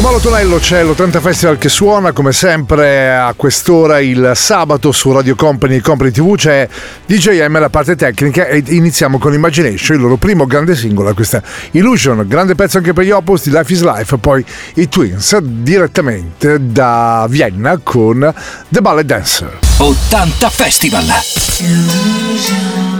Con Mauro Tonello c'è l'80 Festival che suona come sempre a quest'ora il sabato su Radio Company e Company TV c'è DJM la parte tecnica e iniziamo con Imagination, il loro primo grande singolo, questa Illusion, grande pezzo anche per gli opposti, Life is Life, poi i Twins direttamente da Vienna con The Ballet Dancer. 80 Festival. Illusion.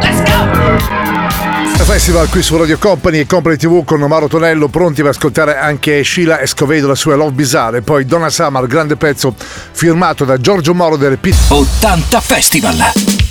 Let's go! Festival qui su Radio Company e Company TV con Omaro Tonello pronti per ascoltare anche Sheila Escovedo la sua Love Bizarre e poi Donna Summer grande pezzo firmato da Giorgio Moro del Pit 80 Festival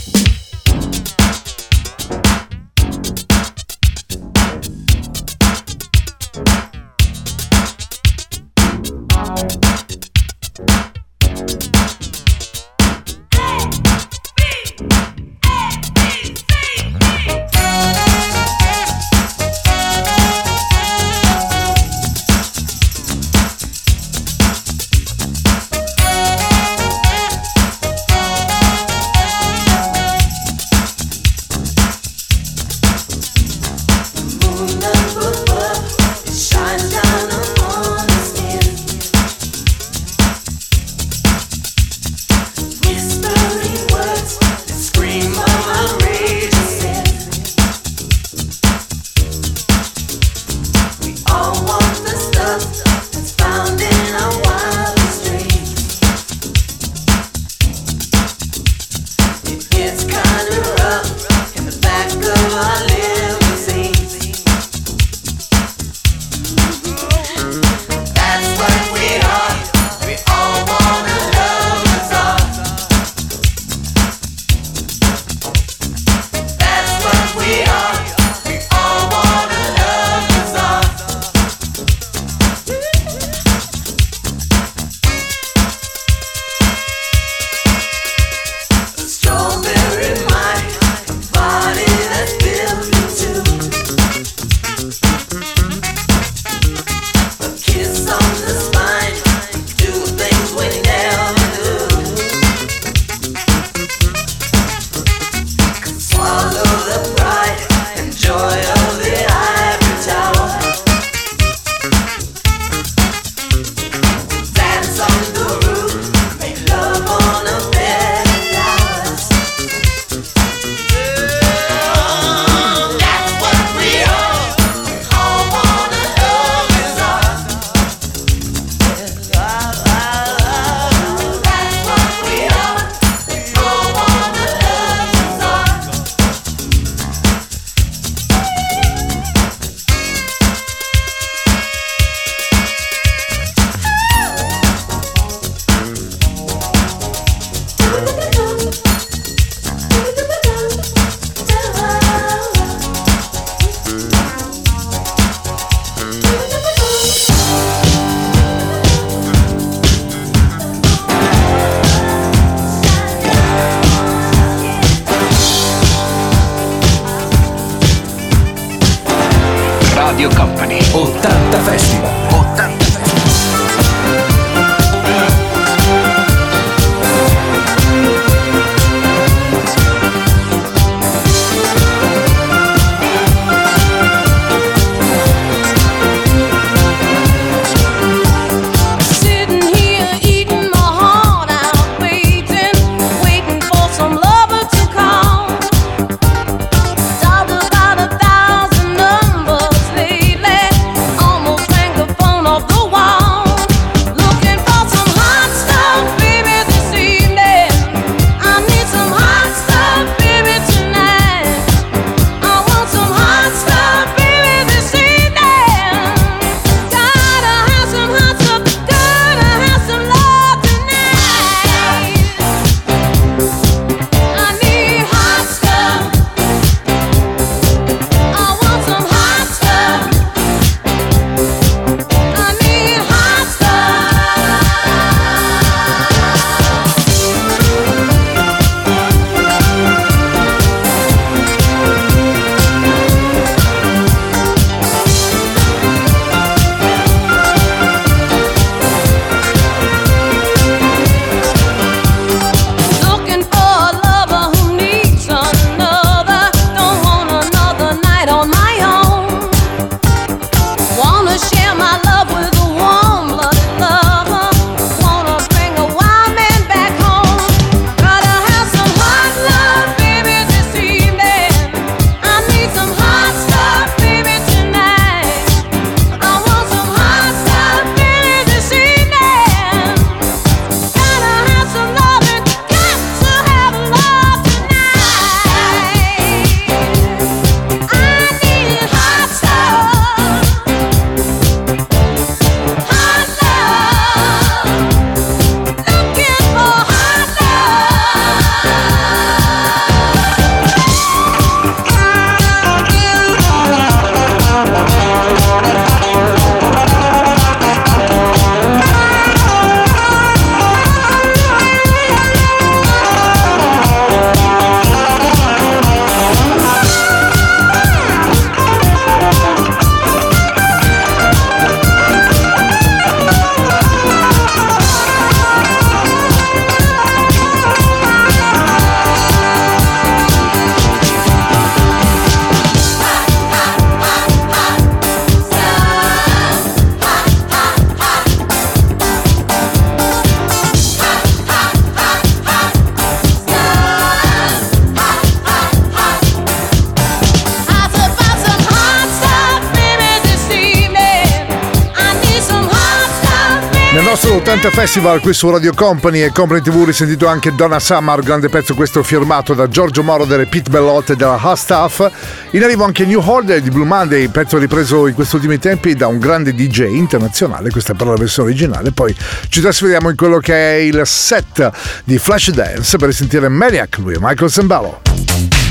Dante Festival qui su Radio Company e Company TV risentito anche Donna Summer, grande pezzo questo firmato da Giorgio Moroder e Pete e della Hastaff. In arrivo anche New Holder di Blue Monday, pezzo ripreso in questi ultimi tempi da un grande DJ internazionale, questa è però la versione originale, poi ci trasferiamo in quello che è il set di Flash Dance per sentire Maniac, lui e Michael Sembalo.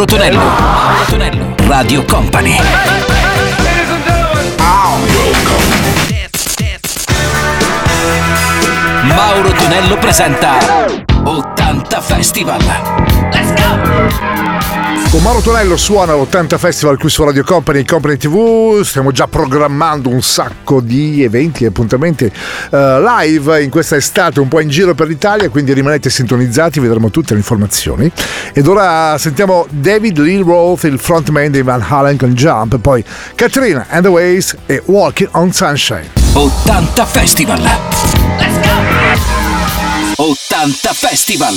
Mauro Tonello. Mauro Tonello. Radio Company. Mauro Tonello presenta Con Mauro Tonello suona l'80 Festival qui su Radio Company, Company TV, stiamo già programmando un sacco di eventi e appuntamenti uh, live in questa estate un po' in giro per l'Italia, quindi rimanete sintonizzati, vedremo tutte le informazioni. Ed ora sentiamo David Lee Roth, il frontman di Van Halen con Jump, poi Katrina and the Ways e Walking on Sunshine. 80 Festival! Let's go! 80 Festival!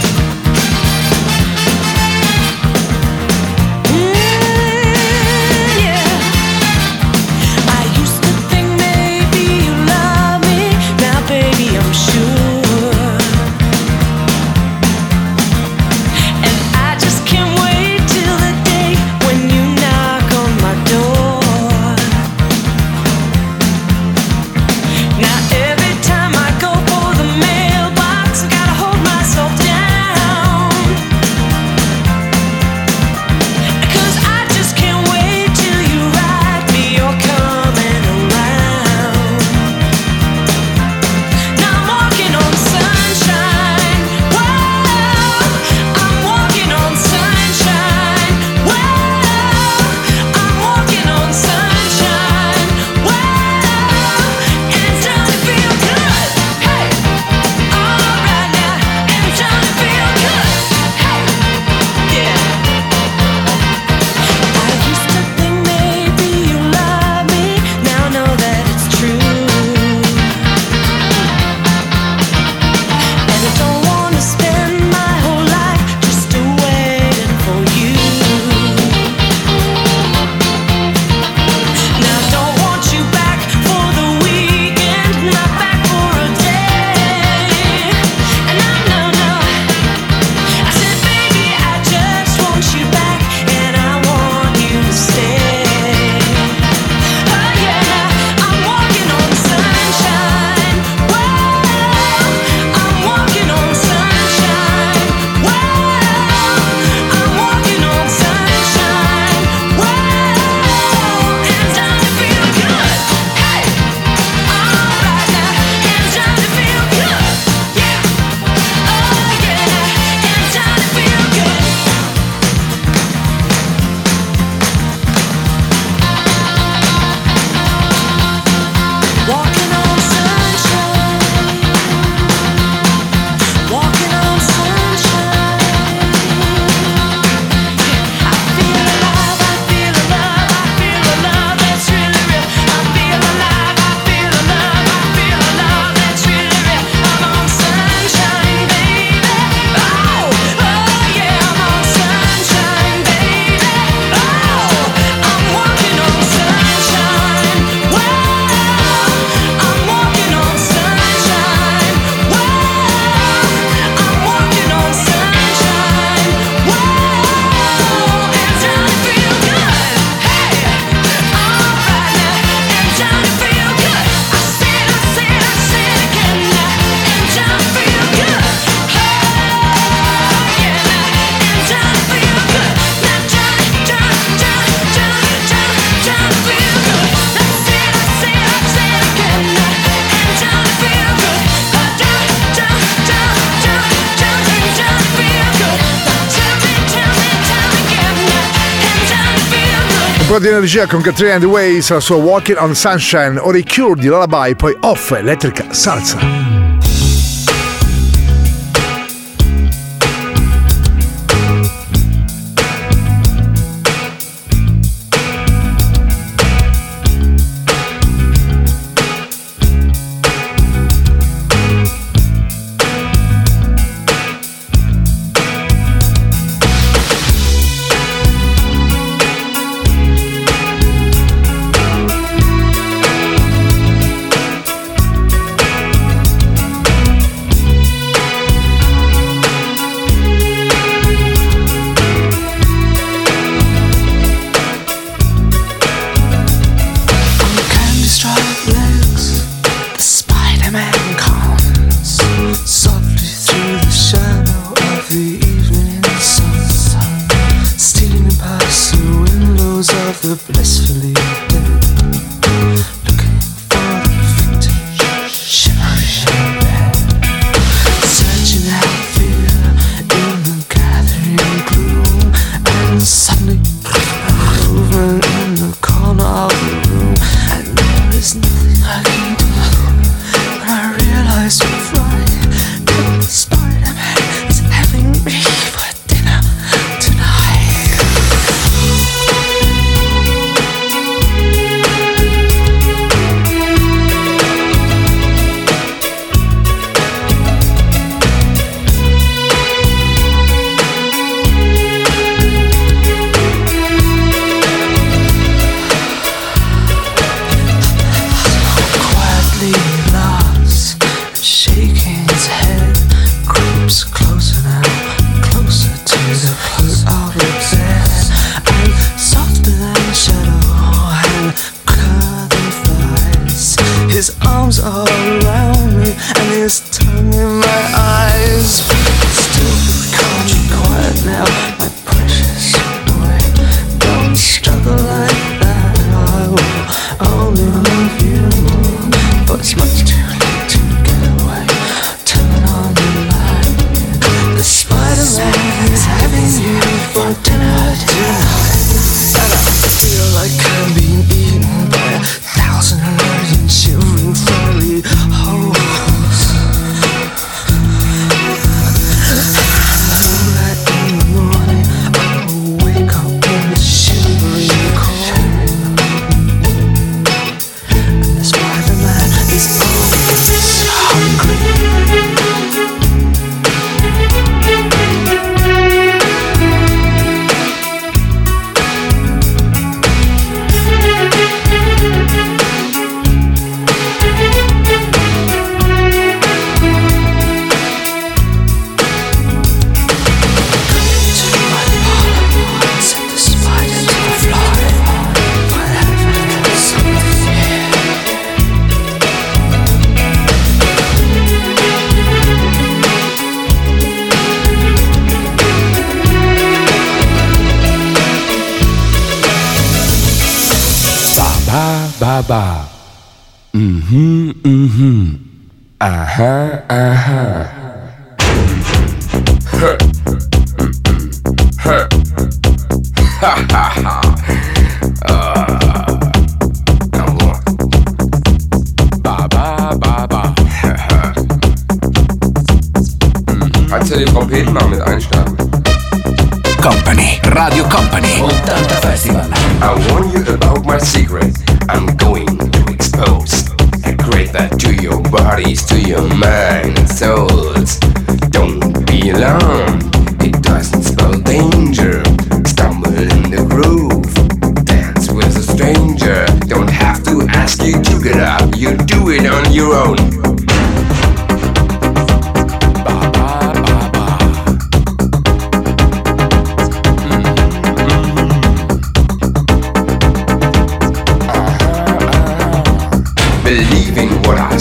Ancora di energia con Katrina and the Ways, la sua Walking on Sunshine, o Cure di Lullaby, poi Off Electric Salsa.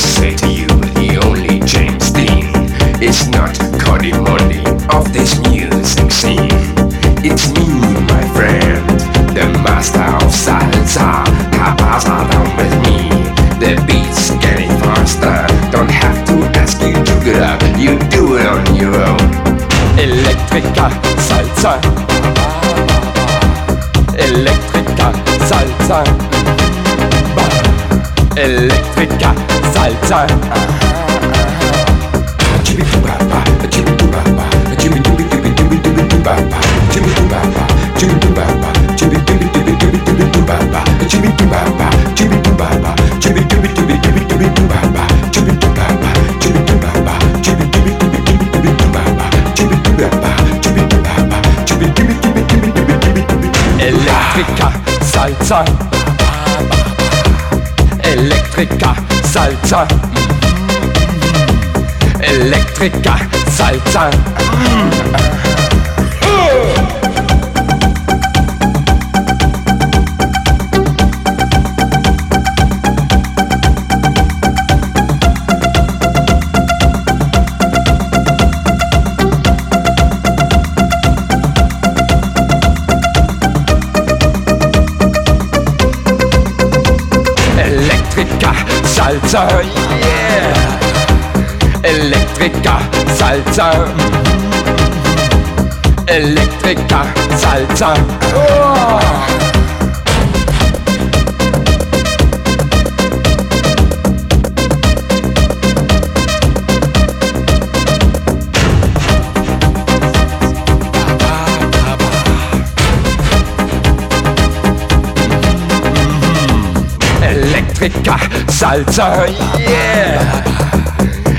say to you, the only James Dean is not Cardi Money of this music scene. It's me, my friend, the master of salsa. Habaza down with me. The beat's getting faster. Don't have to ask you to get up. You do it on your own. Elektrika salsa. Elektrika salsa. Elektriker Salzer. Elektriker Salzer. Elektrika Salsa. Elektrika Salsa. salsa, yeah. Elektrika, salsa. Elektrika, salsa. Elektriker, Salzer, yeah!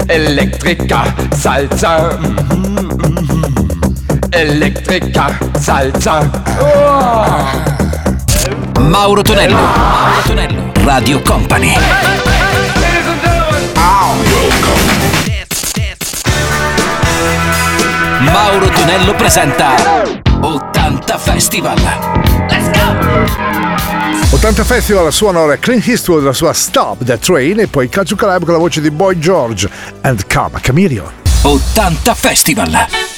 Elektriker, Salzer, mm, mm-hmm, mm, mm-hmm. Elektriker, Salzer. Oh. Mauro Tonello, Mauro Tonello, Radio Company. Mauro Tonello presenta 80 Festival. 80 Festival suonano Clint Eastwood la sua Stop the Train e poi Calcio Calab con la voce di Boy George and Come Chameleon. 80 Festival!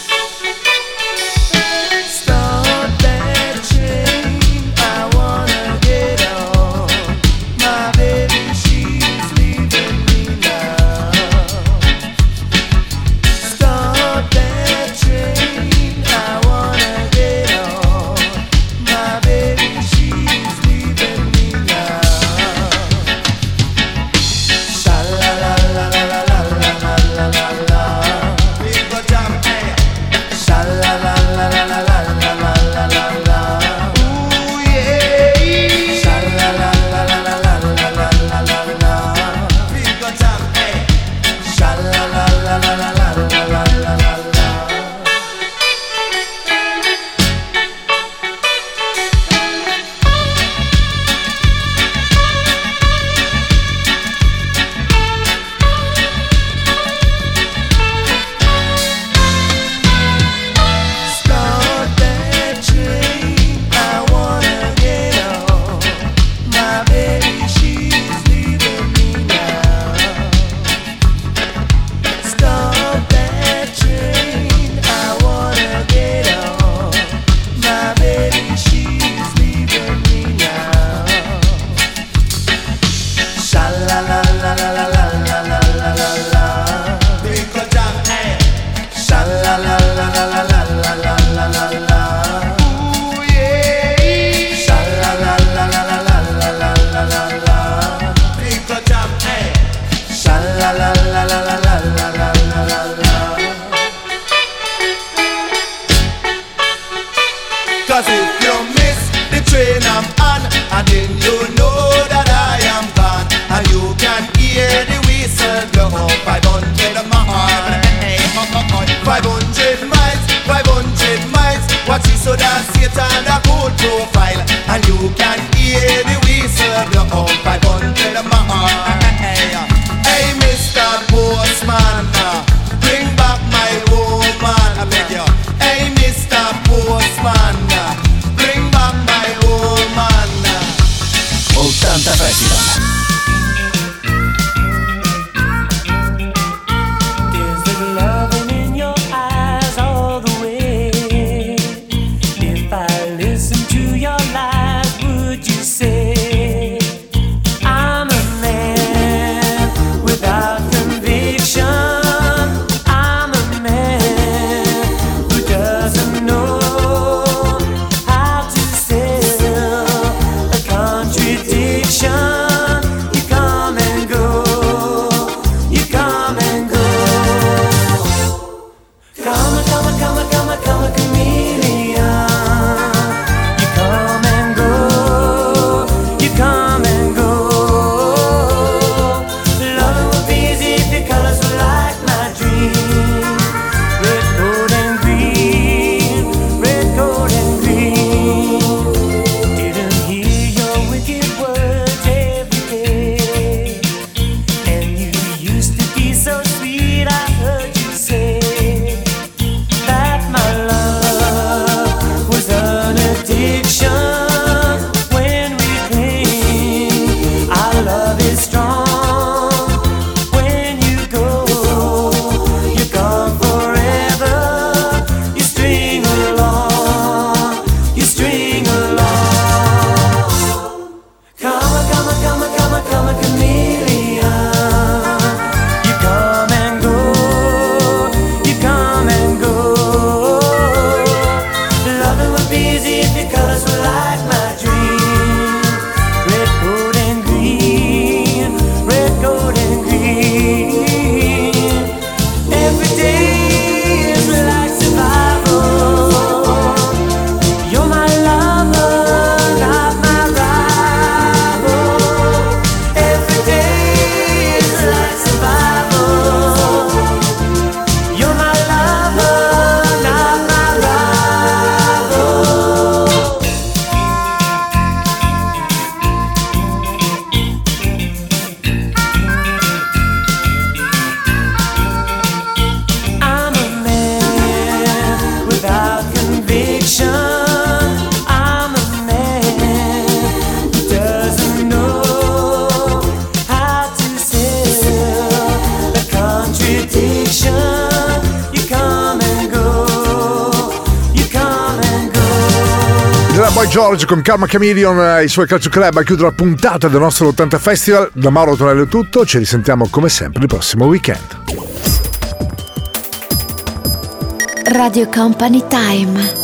viaggio con Karma Chameleon e i suoi calcio club a chiudere la puntata del nostro 80 Festival. Da Mauro Tonello è tutto, ci risentiamo come sempre il prossimo weekend. Radio Company Time